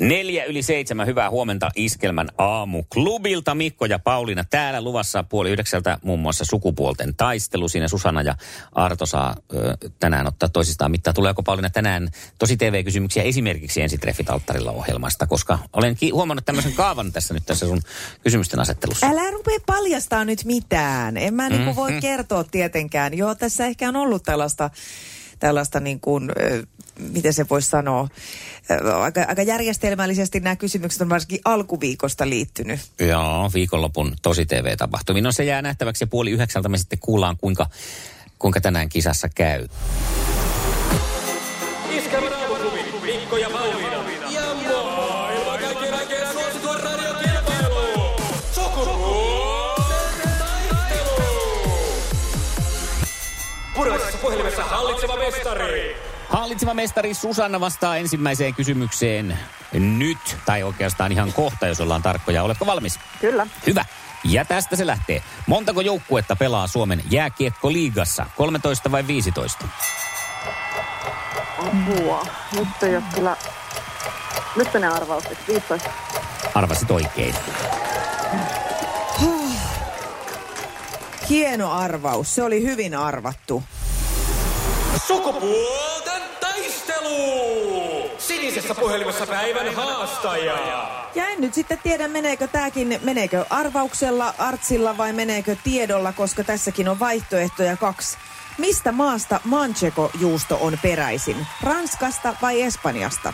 Neljä yli seitsemän, hyvää huomenta Iskelmän aamuklubilta. Mikko ja Pauliina täällä luvassa puoli yhdeksältä muun muassa sukupuolten taistelu. Siinä Susanna ja Arto saa ö, tänään ottaa toisistaan mittaa. Tuleeko Pauliina tänään tosi TV-kysymyksiä esimerkiksi ensitreffit alttarilla ohjelmasta? Koska olen ki- huomannut tämmöisen kaavan tässä nyt tässä sun kysymysten asettelussa. Älä rupea paljastaa nyt mitään. En mä niinku voi Mhm. kertoa tietenkään. Joo, tässä ehkä on ollut tällaista, tällaista niin kuin, miten se voisi sanoa, aika, aika järjestelmällisesti nämä kysymykset on varsinkin alkuviikosta liittynyt. Joo, viikonlopun tosi TV-tapahtumiin. No se jää nähtäväksi ja puoli yhdeksältä me sitten kuullaan, kuinka, kuinka tänään kisassa käy. Mikko ja Pauliina. Ja maailman kaikkien aikeen suosituen radiokilpailu. Sukupuolten taistelu. Puraisessa puhelimessa hallitseva mestari. Hallitseva mestari Susanna vastaa ensimmäiseen kysymykseen nyt, tai oikeastaan ihan kohta, jos ollaan tarkkoja. Oletko valmis? Kyllä. Hyvä. Ja tästä se lähtee. Montako joukkuetta pelaa Suomen jääkiekkoliigassa? 13 vai 15? Apua. Nyt ei ole kyllä... Nyt menee arvaukset. 15. Arvasit oikein. Hieno arvaus. Se oli hyvin arvattu. Sukupuolten Sinisessä puhelimessa päivän haastaja. Ja en nyt sitten tiedä, meneekö tämäkin, meneekö arvauksella, artsilla vai meneekö tiedolla, koska tässäkin on vaihtoehtoja kaksi. Mistä maasta manchego-juusto on peräisin? Ranskasta vai Espanjasta?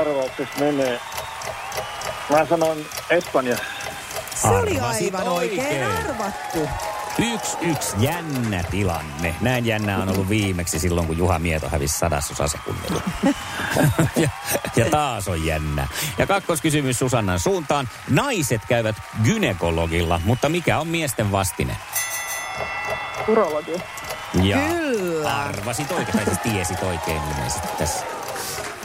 arvauksessa menee. Mä sanon Espanja. Se oli aivan oikein, oikein. arvattu. Yksi yksi jännä tilanne. Näin jännä on ollut viimeksi silloin, kun Juha Mieto hävisi sadasosa sekunnilla. ja, ja taas on jännä. Ja kakkoskysymys Susannan suuntaan. Naiset käyvät gynekologilla, mutta mikä on miesten vastine? Urologi. Ja Kyllä. arvasit oikein, tai siis tiesit oikein ilmeisesti tässä.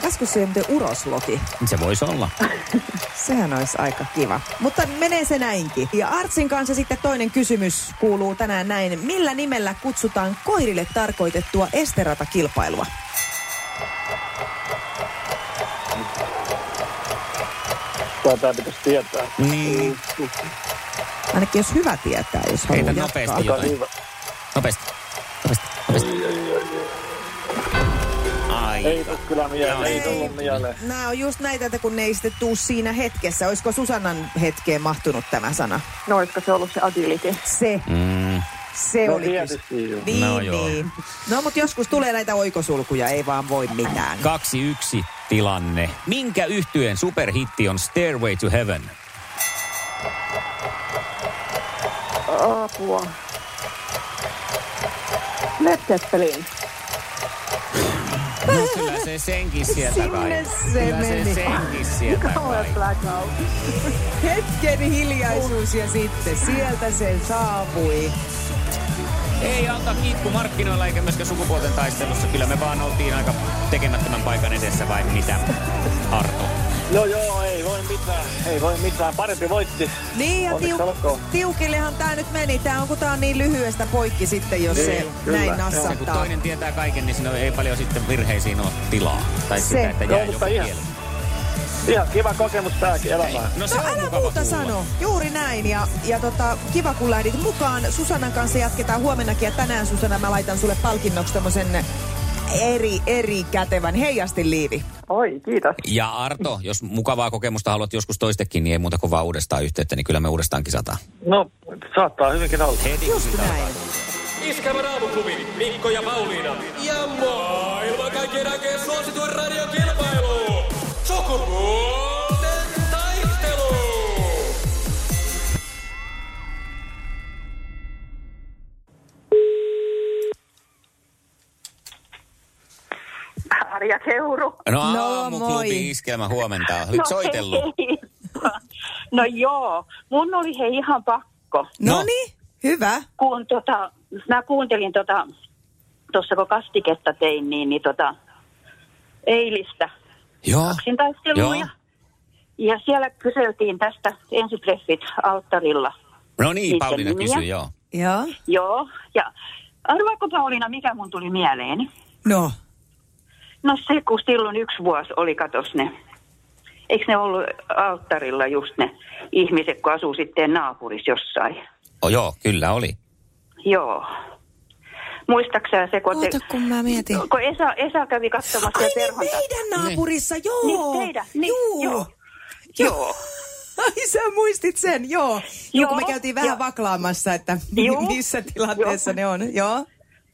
Äsken se muuten uroslogi. Se voisi olla. Sehän olisi aika kiva. Mutta menee se näinkin. Ja Artsin kanssa sitten toinen kysymys kuuluu tänään näin. Millä nimellä kutsutaan koirille tarkoitettua esterata-kilpailua? Tätä pitäisi tietää. Niin. Ainakin jos hyvä tietää, jos haluaa Heitä jatkaa. nopeasti Aika jotain. hyvä. Nopeasti. Nopeasti. Kyllä mieleen, ei tullut mieleen. Nämä on just näitä, että kun ne ei sitten tuu siinä hetkessä. Olisiko Susannan hetkeen mahtunut tämä sana? No olisiko se ollut se agility? Se, Mm. se No oli tietysti joo. Niin, No joo. niin. No, mutta joskus tulee näitä oikosulkuja, ei vaan voi mitään. Kaksi yksi tilanne. Minkä yhtyeen superhitti on Stairway to Heaven? Apua. Led Zeppelin. No kyllä se senkin sieltä Sinne kai. se kyllä meni. se senkin sieltä kai. Hetken hiljaisuus ja sitten sieltä se saapui. Ei anta kitku markkinoilla eikä myöskään sukupuolten taistelussa. Kyllä me vaan oltiin aika tekemättömän paikan edessä vai mitä, Arto? No joo, ei voi mitään. Ei voi mitään. Parempi voitti. Niin ja Onneksi tiu- olkoon. tiukillehan tämä nyt meni. Tämä on kun tää on niin lyhyestä poikki sitten, jos Niin, se kyllä, näin joo. Se, kun toinen tietää kaiken, niin siinä ei paljon sitten virheisiin ole tilaa. Tai Se. sitä, että Joo, jää mutta joku ihan- kieli. Ihan kiva kokemus tääkin elämään. No se No on älä mukava muuta kuulla. sano. Juuri näin. Ja, ja tota, kiva kun lähdit mukaan. Susannan kanssa jatketaan huomennakin. Ja tänään Susanna mä laitan sulle palkinnoksi tämmösen eri, eri kätevän heijastiliivi. Oi, kiitos. Ja Arto, jos mukavaa kokemusta haluat joskus toistekin, niin ei muuta kuin vaan uudestaan yhteyttä, niin kyllä me uudestaan kisataan. No, saattaa hyvinkin olla. Heti Just näin. Aamuklubi, Mikko ja Pauliina. Ja maailman kaikkien aikeen suosituen radiokilpailu. Sukupuolten Arja Keuru. No, No, aamuklubi moi. iskelmä huomenta. Olit soitellut? hei. No joo, mun oli he ihan pakko, No. No niin, hyvä. kun tota, mä kuuntelin tota, tuossa kun kastiketta tein, niin, niin tota, eilistä Joo. kaksintaistelua. Joo. Ja siellä kyseltiin tästä ensitreffit alttarilla. No niin, Niiden Pauliina nimiä. kysyi, joo. Joo. Joo, ja arvaako Pauliina, mikä mun tuli mieleeni? No. No se, kun silloin yksi vuosi oli katos ne. Eikö ne ollut alttarilla just ne ihmiset, kun asuu sitten naapurissa jossain? Oh, joo, kyllä oli. Joo. Muistaaksä se, kun, Oota, kun mä mietin. kun Esa, Esa kävi katsomassa Ai ja niin, meidän naapurissa, joo. Niin, teidän, niin, Juu. joo. Joo. Ai sä muistit sen, joo. Joo, Joo, kun me käytiin vähän ja- vaklaamassa, että Joo, missä tilanteessa joo. ne on. Joo.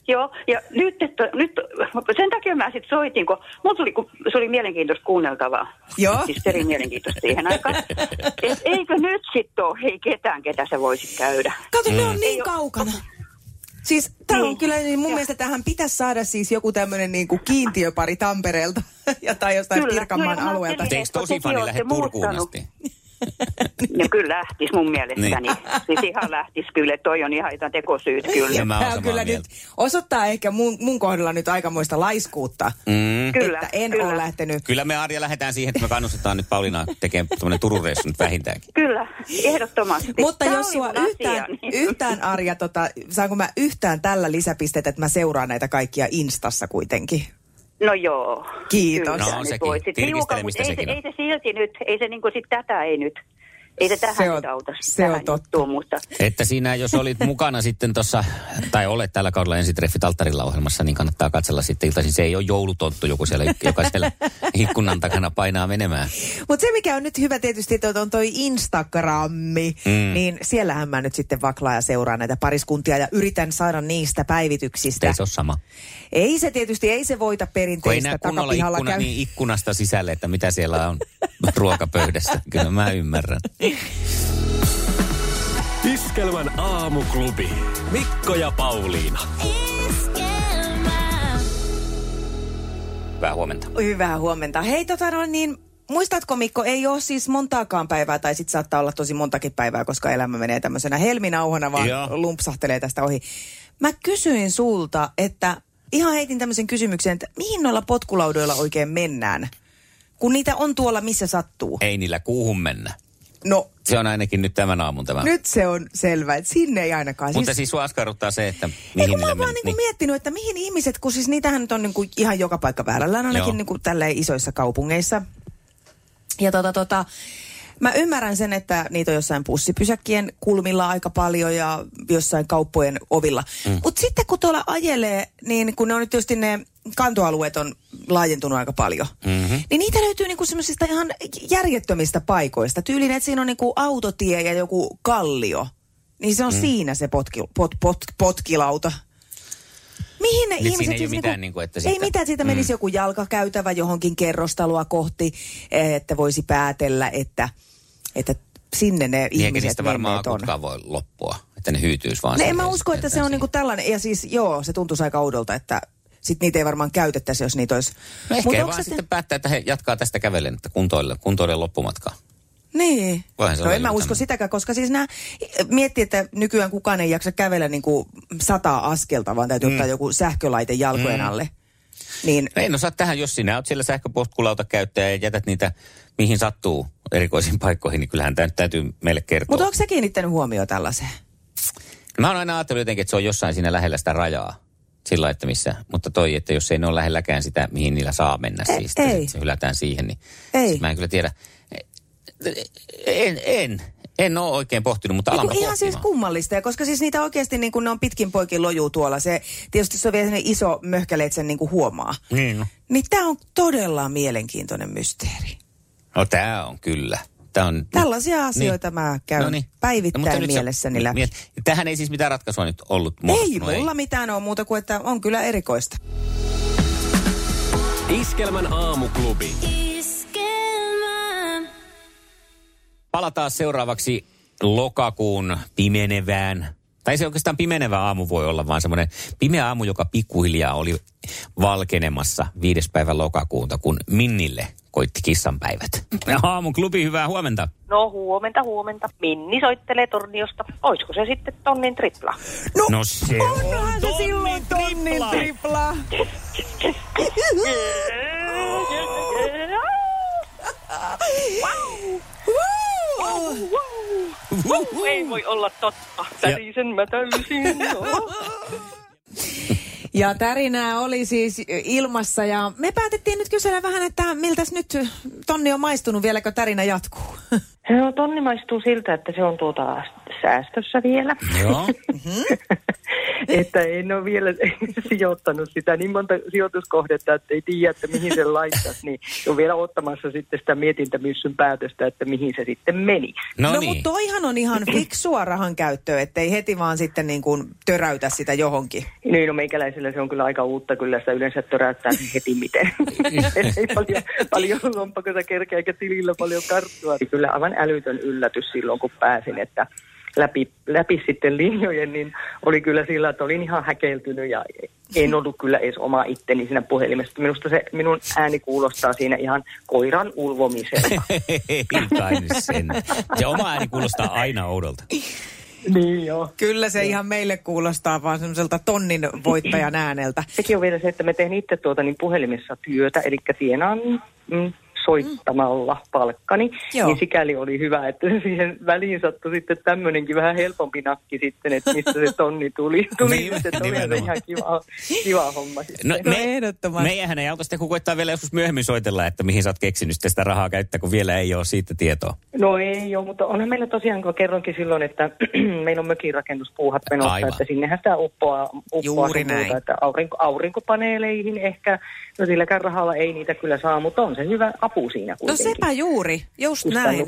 Joo, ja nyt, että, nyt sen takia mä sitten soitin, kun mulla tuli, kun se oli mielenkiintoista kuunneltavaa. Joo. Siis perin mielenkiintoista siihen aikaan. Et eikö nyt sitten ole, hei ketään, ketä sä voisit käydä? Kato, ne on Ei niin oo- kaukana. Siis tää on Niin. kyllä, niin mun Ja- mielestä tähän pitäisi saada siis joku tämmöinen niinku kiintiöpari Tampereelta ja tai jostain Kyllä, Pirkanmaan mä alueelta. eikö tosi fani lähde Turkuun asti? No kyllä lähtis mun mielestäni. Niin. Siis ihan lähtis kyllä, toi on ihan jotain tekosyyt kyllä. Ja mä on kyllä mieltä. nyt osoittaa ehkä mun, mun kohdalla nyt aikamoista laiskuutta, Mm. Kyllä, että en kyllä. ole lähtenyt. Kyllä me Arja lähdetään siihen, että me kannustetaan nyt Pauliina tekemään tuommoinen Turun reissu nyt vähintäänkin. Kyllä, ehdottomasti. Mutta Tää jos sua yhtään, asia, niin- yhtään Arja, tota, saanko mä yhtään tällä lisäpisteet, että mä seuraan näitä kaikkia Instassa kuitenkin? No joo. Kiitos. Kyllä, No, sekin. voisit. Tirkistelemistä Hiukan, mutta ei, se, ei se silti nyt, ei se niinku sit tätä ei nyt, ei se tähän Se on- auta. se on tähän totta. juttuun, mutta Että siinä, jos olit mukana sitten tuossa, tai olet tällä kaudella ensitreffit alttarilla ohjelmassa, niin kannattaa katsella sitten iltaisin. Se ei ole joulutonttu joku siellä, joka siellä ikkunan takana painaa menemään. Mutta se mikä on nyt hyvä tietysti, että on toi Instagrammi, Mm. niin siellähän mä nyt sitten vaklaan ja seuraan näitä pariskuntia ja yritän saada niistä päivityksistä. Ei se ole sama. Ei se tietysti, ei se voita Kun ei perinteistä näe kunnolla takapihalla ikkuna, käy. niin ikkunasta sisälle, että mitä siellä on ruokapöydässä. Kyllä mä ymmärrän. Iskelmän aamuklubi. Mikko ja Pauliina. Hyvää huomenta. Hyvää huomenta. Hei tota no niin, muistatko Mikko, ei ole siis montaakaan päivää, tai sitten saattaa olla tosi montakin päivää, koska elämä menee tämmöisenä helminauhana, vaan Joo. lumpsahtelee tästä ohi. Mä kysyin sulta, että ihan heitin tämmöisen kysymyksen, että mihin noilla potkulaudoilla oikein mennään? Kun niitä on tuolla, missä sattuu. Ei niillä kuuhun mennä. No, Se on ainakin nyt tämän aamun tämä. nyt se on selvä, että sinne ei ainakaan. Mutta siis sua askarruttaa se, että Ei, mihin kun mä oon vaan niinku miettinyt, että mihin ihmiset, kun siis niitähän nyt on niinku ihan joka paikka väärällään, Joo. ainakin niinku tälleen isoissa kaupungeissa. Ja tota, tota, mä ymmärrän sen, että niitä on jossain pussipysäkkien kulmilla aika paljon ja jossain kauppojen ovilla. Mm. Mutta sitten kun tuolla ajelee, niin kun ne on nyt tietysti ne kantoalueet on laajentunut aika paljon, mm-hmm. niin niitä löytyy niinku semmoisista ihan järjettömistä paikoista. Tyylin, että siinä on niinku autotie ja joku kallio. Niin se on mm. siinä se potki, pot, pot, potkilauta. Mihin ne Niin ihmiset... ei siis mitään niinku, että Ei siitä- mitään, siitä menisi joku jalkakäytävä johonkin kerrostaloa kohti, että voisi päätellä, että, että sinne ne Niin ihmiset varmaan on. voi loppua, että ne hyytyisi vaan. No en mä usko, sitten että se on niinku tällainen, ja siis joo, se tuntuisi aika oudolta, että sit niitä ei varmaan käytettäisi, jos niitä olisi. No ehkä Mut vaan se- sitten päättää, että he jatkaa tästä kävellen, että kuntoille, kuntoille loppumatkaa. Niin. Voihan se no en mä usko sitäkään, koska siis nämä, miettii, että nykyään kukaan ei jaksa kävellä niin kuin sata askelta, vaan täytyy mm. ottaa joku sähkölaite jalkojen mm. alle. Niin, No en osaa tähän, jos sinä olet siellä sähköpotkulauta käyttäjä ja jätät niitä mihin sattuu erikoisiin paikkoihin, niin kyllähän tämä nyt täytyy meille kertoa. mutta onko se kiinnittänyt huomioon tällaiseen? Mä oon aina ajatellut jotenkin, että se on jossain siinä lähellä sitä rajaa. Sillä että missä, mutta toi, että jos ei ne ole lähelläkään sitä, mihin niillä saa mennä Ei, siis, ei. se hylätään siihen, niin Ei. sit mä en kyllä tiedä. En, en, en ole oikein pohtinut, mutta Niin alanpa kuin ihan siis kummallista, ja koska siis niitä oikeasti niin kuin ne on pitkin poikin lojuu tuolla. Se, tietysti se on vielä iso möhkäle, että sen niin kuin huomaa. Niin, no. Niin tämä on todella mielenkiintoinen mysteeri. no tää on kyllä. Tää on, Tällaisia asioita mä käyn No niin. päivittäin sä- mielessäni läpi. miet- Tähän ei siis mitään ratkaisua nyt ollut Ei mulla mitään ole muuta kuin, että on kyllä erikoista. Iskelmän aamuklubi. Palataan seuraavaksi lokakuun pimenevään, tai se oikeastaan pimenevä aamu voi olla, vaan semmoinen pimeä aamu, joka pikkuhiljaa oli valkenemassa viides päivä lokakuuta, kun Minnille koitti kissanpäivät. Aamuklubi, hyvää huomenta. No huomenta, huomenta. Minni soittelee torniosta. Oisko se sitten tonnin tripla? No, No se onhan se silloin tonnin tripla. Wow, ei voi olla totta. Tärisen mä täysin. Ja tärinää oli siis ilmassa ja me päätettiin nyt kysellä vähän, että miltäs nyt tonni on maistunut, vieläkö tärinä jatkuu? No, tonni maistuu siltä, että se on tuota säästössä vielä. Joo. että en ole vielä sijoittanut sitä niin monta sijoituskohdetta, että ei tiedä, että mihin se laittaisi. Niin se on vielä ottamassa sitten sitä mietintämyssyn päätöstä, että mihin se sitten meni. No, no niin. mutta toihan on ihan fiksua rahan käyttöä, ettei heti vaan sitten niin kuin töräytä sitä johonkin. Niin, no meikäläisellä se on kyllä aika uutta, kyllä sitä yleensä töräyttää heti miten. ei paljon, paljon lompakossa kerkeä eikä tilillä paljon karttua. Kyllä aivan älytön yllätys silloin, kun pääsin, että läpi, läpi sitten linjojen, niin oli kyllä sillä, että olin ihan häkeltynyt ja en ollut kyllä edes oma itteni siinä puhelimessa. Minusta se minun ääni kuulostaa siinä ihan koiran ulvomiselta. Ei kai nyt sen. Se oma ääni kuulostaa aina oudolta. niin joo. Kyllä se ihan meille kuulostaa vaan semmoiselta tonnin voittajan ääneltä. Sekin on vielä se, että mä teen itse tuota niin puhelimessa työtä, eli tienaan mm, soittamalla palkkani. Joo. Niin sikäli oli hyvä, että siihen väliin sattui sitten tämmöinenkin vähän helpompi nakki sitten, että mistä se tonni tuli. tuli Niin, niin, että oli ihan kiva, kiva homma sitten. No, No ehdottomasti. Meidänhän ei auta sitten, kun koittaa vielä joskus myöhemmin soitella, että mihin sä oot keksinyt sitä rahaa käyttää, kun vielä ei ole siitä tietoa. No ei ole, mutta onhan meillä tosiaan, kun kerronkin silloin, että meillä on mökinrakennuspuuhat menossa, Aivan. että sinnehän sitä uppoaa, uppoaa Juuri sun muuta, näin. että aurinko, aurinkopaneeleihin ehkä, no silläkään rahalla ei niitä kyllä saa, mutta on se hyvä apu siinä No kuitenkin. sepä juuri, just näin.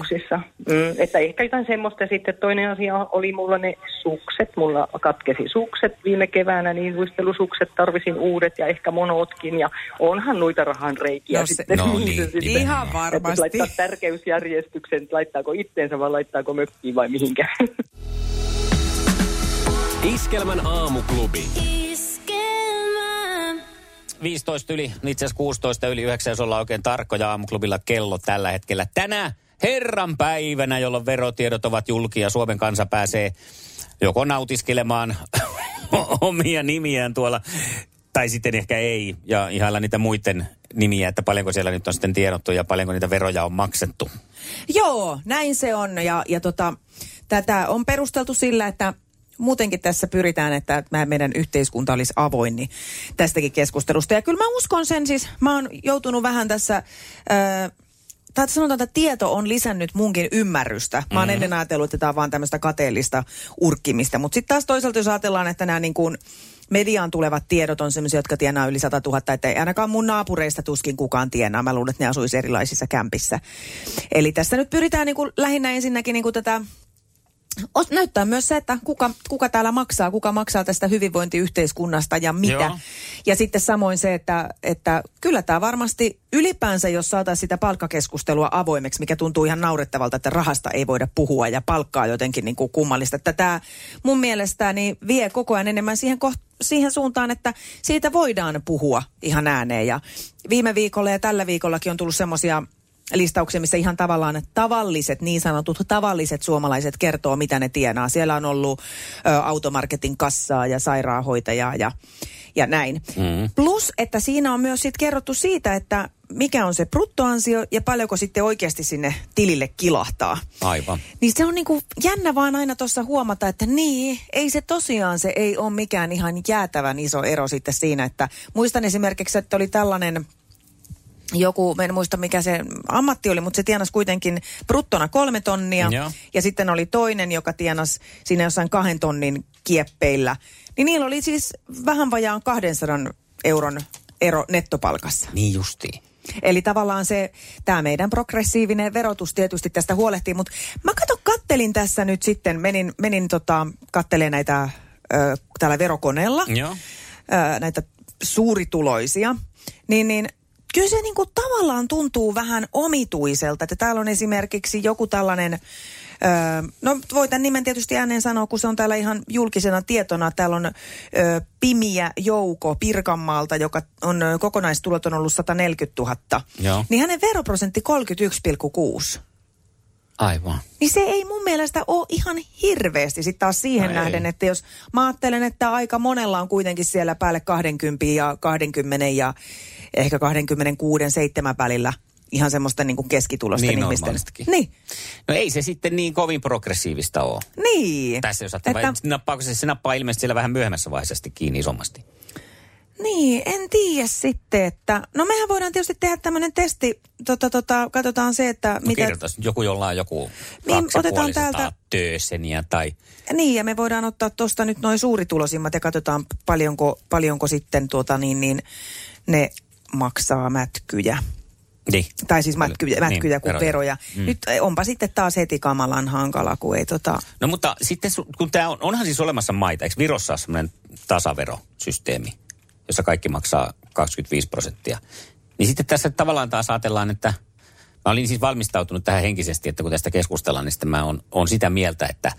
Mm, että ehkä jotain semmoista. Sitten toinen asia oli mulla ne sukset. Mulla katkesi sukset viime keväänä, niin luistelusukset tarvisin uudet ja ehkä monotkin. Ja onhan noita rahan reikiä No se- sitten. no niin, se sitten-. Ihan Että varmasti. laittaa tärkeysjärjestyksen, että laittaako itteensä vai laittaako mökkiin vai mihinkään. Iskelmän aamuklubi. 15 yli, itse asiassa 16 yli 9, jos ollaan oikein tarkkoja aamuklubilla kello tällä hetkellä. Tänä herran päivänä, jolloin verotiedot ovat julkia, Suomen kansa pääsee joko nautiskelemaan omia nimiään tuolla, tai sitten ehkä ei, ja ihailla niitä muiden nimiä, että paljonko siellä nyt on sitten tiedottu ja paljonko niitä veroja on maksettu. Joo, näin se on. Ja, ja tota, tätä on perusteltu sillä, että muutenkin tässä pyritään, että meidän yhteiskunta olisi avoin niin tästäkin keskustelusta. Ja kyllä mä uskon sen siis, mä oon joutunut vähän tässä... Äh, tai sanotaan, että tieto on lisännyt munkin ymmärrystä. Mä oon mm. ennen ajatellut, että tämä on vaan tämmöistä kateellista urkkimista. Mutta sitten taas toisaalta, jos ajatellaan, että nämä niin kuin mediaan tulevat tiedot on sellaisia, jotka tienaa yli 100 000, että ei ainakaan mun naapureista tuskin kukaan tienaa. Mä luulen, että ne asuisi erilaisissa kämpissä. Eli tässä nyt pyritään niin kuin lähinnä ensinnäkin niin kuin tätä näyttää myös se, että kuka, kuka täällä maksaa, kuka maksaa tästä hyvinvointiyhteiskunnasta ja mitä. Joo. Ja sitten samoin se, että, että kyllä tämä varmasti ylipäänsä, jos saataisiin sitä palkkakeskustelua avoimeksi, mikä tuntuu ihan naurettavalta, että rahasta ei voida puhua ja palkkaa jotenkin niin kuin kummallista. Että tämä mun mielestä niin vie koko ajan enemmän siihen, koht- siihen suuntaan, että siitä voidaan puhua ihan ääneen. Ja viime viikolla ja tällä viikollakin on tullut semmoisia listauksia, missä ihan tavallaan tavalliset, niin sanotut tavalliset suomalaiset kertoo, mitä ne tienaa. Siellä on ollut ö, automarketin kassaa ja sairaanhoitajaa ja, ja näin. Mm. Plus, että siinä on myös sit kerrottu siitä, että mikä on se bruttoansio ja paljonko sitten oikeasti sinne tilille kilahtaa. Aivan. Niin se on niinku jännä vaan aina tuossa huomata, että niin, ei se tosiaan se ei ole mikään ihan jäätävän iso ero sitten siinä, että muistan esimerkiksi, että oli tällainen joku, en muista mikä se ammatti oli, mutta se tienasi kuitenkin bruttona kolme tonnia. Joo. Ja sitten oli toinen, joka tienasi siinä jossain kahden tonnin kieppeillä. Niin niillä oli siis vähän vajaan 200 euron ero nettopalkassa. Niin justiin. Eli tavallaan se, tämä meidän progressiivinen verotus tietysti tästä huolehtii, mutta mä kato, kattelin tässä nyt sitten, menin, menin tota, katteleen näitä ö, täällä verokoneella, Joo. ö, näitä suurituloisia, niin, niin kyllä se niinku tavallaan tuntuu vähän omituiselta, että täällä on esimerkiksi joku tällainen, Öö, no voi tämän nimen tietysti ääneen sanoa, kun se on täällä ihan julkisena tietona. Täällä on ö, Pimiä Jouko Pirkanmaalta, joka on ö, kokonaistulot on ollut 140 000. Joo. Niin hänen veroprosentti 31,6. Aivan. Niin se ei mun mielestä ole ihan hirveästi sitten taas siihen No no ei. nähden, että jos mä ajattelen, että aika monella on kuitenkin siellä päälle 20 ja 20 ja ehkä 26, 7 välillä ihan semmoista niin kuin keskitulosten Niin ihmisten. Niin, No ei se sitten niin kovin progressiivista ole. niin. Tässä jos Että- että... nappaako se, se nappaa ilmeisesti siellä vähän myöhemmässä vaiheessa kiinni isommasti. Niin, en tiedä sitten, että... No mehän voidaan tietysti tehdä tämmöinen testi, tota, tota, katsotaan se, että No mitä... kirjoitas joku, jolla on joku Niin, otetaan täältä- tööseniä tai... Niin, ja me voidaan ottaa tuosta nyt noin suuritulosimmat ja katsotaan paljonko, paljonko sitten tuota niin, niin ne maksaa mätkyjä. Niin. Tai siis mätkyjä, Niin, mätkyjä kuin veroja. veroja. Mm. Nyt eh, onpa sitten taas heti kamalan hankala, kun ei tota... No mutta sitten kun tämä on, onhan siis olemassa maita, eikö Virossa ole semmoinen tasaverosysteemi, jossa kaikki maksaa 25 prosenttia. Niin sitten tässä tavallaan taas ajatellaan, että mä olin siis valmistautunut tähän henkisesti, että kun tästä keskustellaan, niin sitten mä on, on sitä mieltä, että,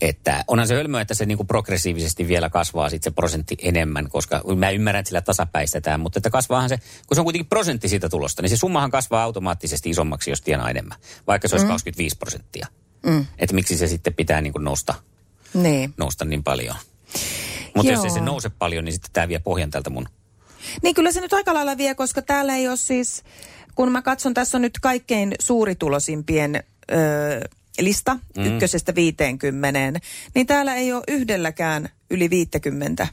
että onhan se hölmöä, että se niin kuin progressiivisesti vielä kasvaa sitten se prosentti enemmän, koska mä ymmärrän, että sillä tasapäistetään, mutta että kasvaahan se, kun se on kuitenkin prosentti siitä tulosta, niin se summahan kasvaa automaattisesti isommaksi, jos tienaa enemmän, vaikka se olisi mm. 25 prosenttia. Mm. Että miksi se sitten pitää niin kuin nousta Niin. nousta niin paljon. Mutta jos ei se nouse paljon, niin sitten tämä vie pohjan tältä mun. Niin kyllä se nyt aika lailla vie, koska täällä ei ole siis, kun mä katson, tässä on nyt kaikkein suuritulosimpien ö, lista mm. ykkösestä 50, niin täällä ei ole yhdelläkään yli 50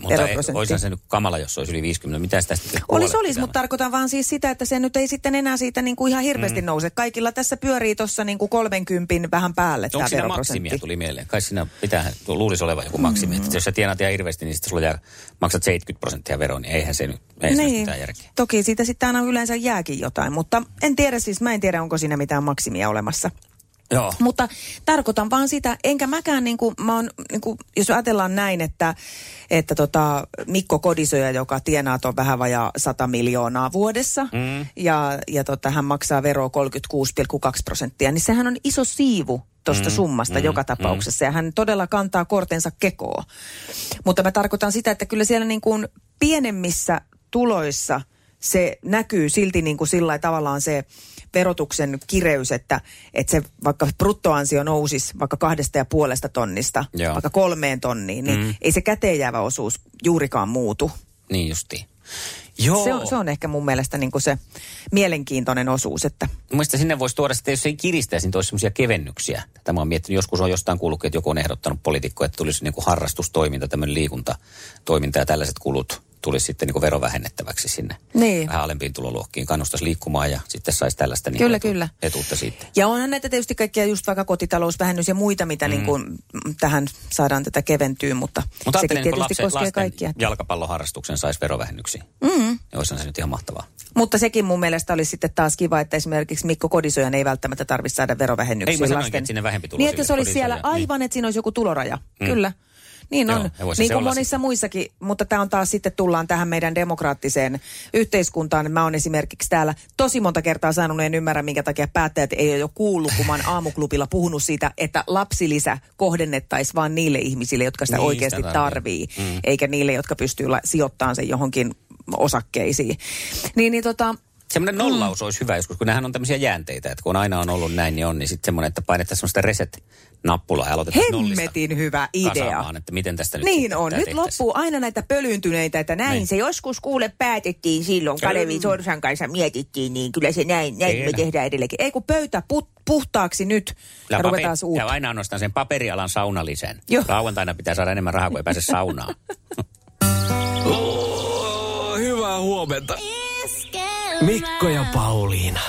Mutta veroprosenttia. olisihan se nyt kamala, jos se olisi yli 50. Mitä sitä sitten Olisi, olisi, mutta tarkoitan vaan siis sitä, että se nyt ei sitten enää siitä niin kuin ihan hirveästi mm. nouse. Kaikilla tässä pyörii tuossa niin kuin 30 vähän päälle tämä Onko siinä veroprosentti. maksimia, tuli mieleen. Kai siinä pitää, tuo luulisi olevan joku maksimi. Mm. Että jos sä tienaat ihan hirveästi, niin sitten sulla jää, maksat 70 prosenttia veroa, niin eihän se nyt, ei niin. Niin, mitään järkeä. toki siitä sitten aina yleensä jääkin jotain, mutta en tiedä siis, mä en tiedä onko siinä mitään maksimia olemassa. Joo. Mutta tarkoitan vaan sitä, enkä mäkään niin kuin, mä oon, niin kuin, jos ajatellaan näin, että, että tota, Mikko Kodisoja, joka tienaa tuon vähän vajaa 100 miljoonaa vuodessa, mm. ja, ja tota, hän maksaa veroa 36,2 prosenttia, niin sehän on iso siivu tuosta mm, summasta mm, joka tapauksessa, ja hän todella kantaa kortensa kekoon. Mutta mä tarkoitan sitä, että kyllä siellä niin kuin pienemmissä tuloissa se näkyy silti niin kuin sillä tavallaan se verotuksen kireys, että, että se vaikka bruttoansio nousisi vaikka kahdesta ja puolesta tonnista, Joo. vaikka kolmeen tonniin, niin mm. ei se käteen jäävä osuus juurikaan muutu. Niin justiin. Joo. Se on, se on ehkä mun mielestä niin kuin se mielenkiintoinen osuus, että Mielestäni sinne voisi tuoda sitten, jos ei kiristäisi, niin toisi semmoisia kevennyksiä. Tämä on miettinyt, joskus on jostain kuullut, että joku on ehdottanut poliitikko, että tulisi niin kuin harrastustoiminta, tämmöinen liikuntatoiminta ja tällaiset kulut tulisi sitten niin kuin verovähennettäväksi sinne Niin. vähän alempiin tuloluokkiin. Kannustaisi liikkumaan ja sitten saisi tällaista niin Kyllä, etu- kyllä. etuutta siitä. Ja onhan näitä tietysti kaikkia just vaikka kotitalousvähennys ja muita, mitä mm. niin kuin, tähän saadaan tätä keventyä, mutta, Mutta sekin tietysti lapsen, koskee lasten kaikkia. jalkapalloharrastuksen saisi verovähennyksiä. Mm. Niin olisihan se nyt ihan mahtavaa. Mutta sekin mun mielestä olisi sitten taas kiva, että esimerkiksi Mikko Kodisojan ei välttämättä tarvitse saada verovähennyksiä. Ei, mä sanoinkin, että sinne vähempituloisille Niin, että se olisi siellä Kodisoja, aivan, että siinä olisi joku tuloraja. Mm. Kyllä. Niin on, Joo, niin se kuin monissa sitten. muissakin, mutta tämä on taas sitten tullaan tähän meidän demokraattiseen yhteiskuntaan. Mä oon esimerkiksi täällä tosi monta kertaa sanonut, en ymmärrä minkä takia päättäjät ei ole jo kuullut, kun mä oon aamuklubilla puhunut siitä, että lapsilisä kohdennettaisiin vaan niille ihmisille, jotka sitä Niin, oikeasti tarvii. tarvii, mm. eikä niille, jotka pystyy la- sijoittamaan sen johonkin osakkeisiin. Niin, niin tota, Semmoinen nollaus olisi hyvä joskus, kun nämähän on tämmöisiä jäänteitä, että kun aina on ollut näin, niin on, niin sitten semmoinen, että painettaisiin semmoista reset-nappulaa ja aloitettaisiin nollista hemmetin hyvä idea. kasaamaan, että miten tästä nyt Niin on. Nyt loppuu aina näitä pölyyntyneitä, että näin Niin. se joskus kuule päätettiin silloin. Kalevi Sorsan kanssa mietittiin, niin kyllä se näin, näin me Kyllä. tehdään edelleenkin. Ei kun pöytä put, puhtaaksi nyt ja, Ja, ruvetaan paper- uutta. ja aina ainoastaan sen paperialan saunalisän. Joo. Lauantaina pitää saada enemmän rahaa, kun ei pääse saunaan. Oh, hyvää huomenta. Mikko ja Pauliina.